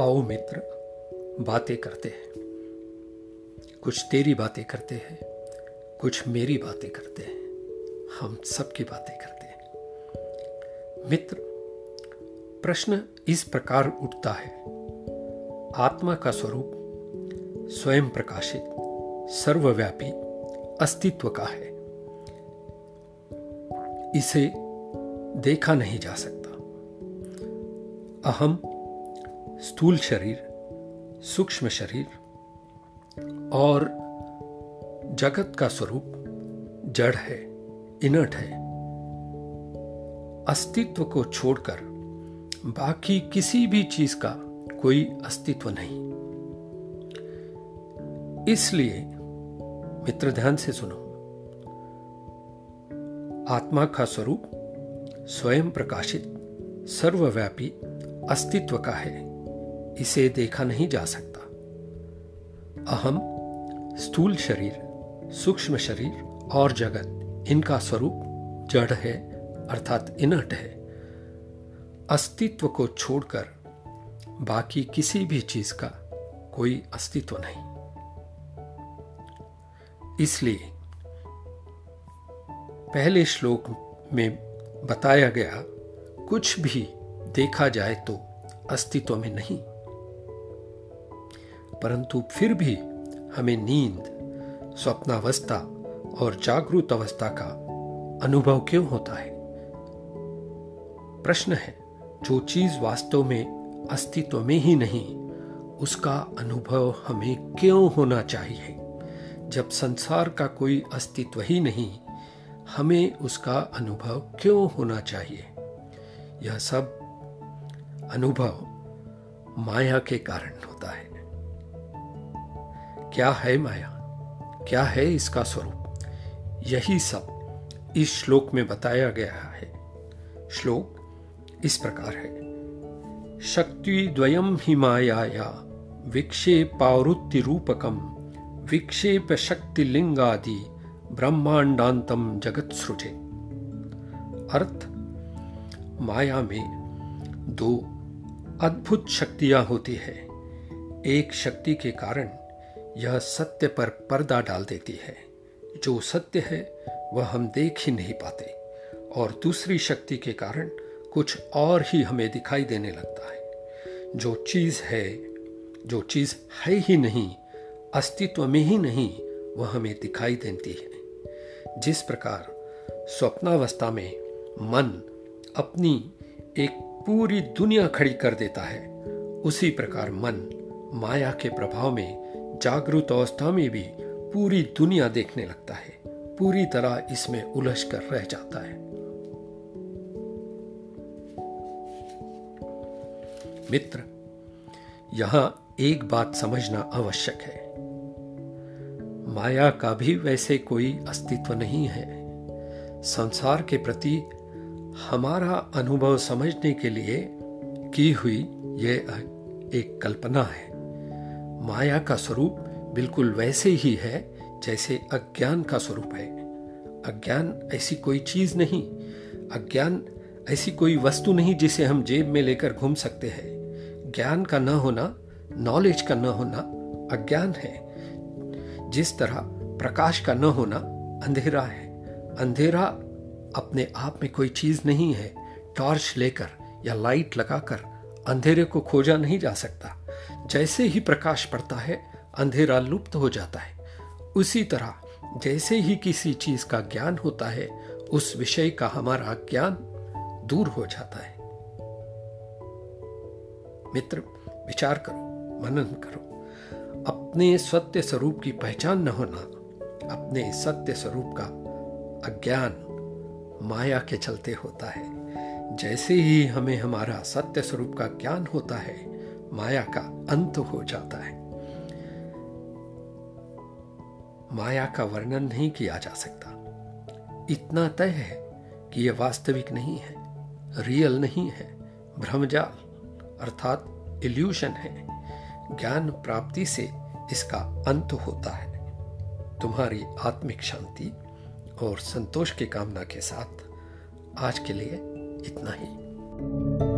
आओ मित्र, बातें करते हैं। कुछ तेरी बातें करते हैं, कुछ मेरी बातें करते हैं। हम सबकी बातें करते हैं। मित्र, प्रश्न इस प्रकार उठता है। आत्मा का स्वरूप स्वयं प्रकाशित, सर्वव्यापी अस्तित्व का है। इसे देखा नहीं जा सकता। अहम स्थूल शरीर, सूक्ष्म शरीर और जगत का स्वरूप जड़ है, इनट है। अस्तित्व को छोड़कर बाकी किसी भी चीज़ का कोई अस्तित्व नहीं। इसलिए मित्र ध्यान से सुनो, आत्मा का स्वरूप स्वयं प्रकाशित, सर्वव्यापी अस्तित्व का है। इसे देखा नहीं जा सकता। अहम, स्थूल शरीर, सूक्ष्म शरीर और जगत, इनका स्वरूप जड़ है, अर्थात इनट है। अस्तित्व को छोड़कर बाकी किसी भी चीज़ का कोई अस्तित्व नहीं। इसलिए पहले श्लोक में बताया गया, कुछ भी देखा जाए तो अस्तित्व में नहीं। परंतु फिर भी हमें नींद, स्वप्नावस्था और जागरूक अवस्था का अनुभव क्यों होता है? प्रश्न है, जो चीज़ वास्तव में अस्तित्व में ही नहीं, उसका अनुभव हमें क्यों होना चाहिए? जब संसार का कोई अस्तित्व ही नहीं, हमें उसका अनुभव क्यों होना चाहिए? यह सब अनुभव माया के कारण होता है। क्या है माया? क्या है इसका स्वरूप? यही सब इस श्लोक में बताया गया है। श्लोक इस प्रकार है। शक्ति द्वयम ही माया विक्षेपावृत्ति रूपकम विक्षेप शक्ति लिंगादि ब्रह्मांडांतम जगत सृजे अर्थ, माया में दो अद्भुत शक्तियाँ होती है। एक शक्ति के कारण यह सत्य पर पर्दा डाल देती है। जो सत्य है, वह हम देख ही नहीं पाते। और दूसरी शक्ति के कारण कुछ और ही हमें दिखाई देने लगता है। जो चीज़ है, जो चीज़ है ही नहीं, अस्तित्व में ही नहीं, वह हमें दिखाई देती है। जिस प्रकार स्वप्नावस्था में मन अपनी एक पूरी दुनिया खड़ी कर देता है, उसी प्रकार मन माया के प्रभाव में जागरूक अवस्था में भी पूरी दुनिया देखने लगता है। पूरी तरह इसमें उलझ कर रह जाता है। मित्र, यहाँ एक बात समझना आवश्यक है। माया का भी वैसे कोई अस्तित्व नहीं है। संसार के प्रति हमारा अनुभव समझने के लिए की हुई यह एक कल्पना है। माया का स्वरूप बिल्कुल वैसे ही है जैसे अज्ञान का स्वरूप है। अज्ञान ऐसी कोई चीज़ नहीं। अज्ञान ऐसी कोई वस्तु नहीं जिसे हम जेब में लेकर घूम सकते हैं। ज्ञान का न होना नॉलेज का न होना अज्ञान है। जिस तरह प्रकाश का न होना अंधेरा है। अंधेरा अपने आप में कोई चीज़ नहीं है। टॉर्च लेकर या लाइट लगाकर अंधेरे को खोजा नहीं जा सकता। जैसे ही प्रकाश पड़ता है, अंधेरा लुप्त हो जाता है। उसी तरह, जैसे ही किसी चीज़ का ज्ञान होता है, उस विषय का हमारा ज्ञान दूर हो जाता है। मित्र, विचार करो, मनन करो। अपने सत्य स्वरूप की पहचान न होना, अपने सत्य स्वरूप का अज्ञान माया के चलते होता है। जैसे ही हमें हमारा सत्य स्वरूप का ज्ञान होता है माया का अंत हो जाता है। माया का वर्णन नहीं किया जा सकता। इतना तय है कि यह वास्तविक नहीं है, रियल नहीं है भ्रमजाल अर्थात इल्यूशन है। ज्ञान प्राप्ति से इसका अंत होता है। तुम्हारी आत्मिक शांति और संतोष की कामना के साथ आज के लिए इतना ही।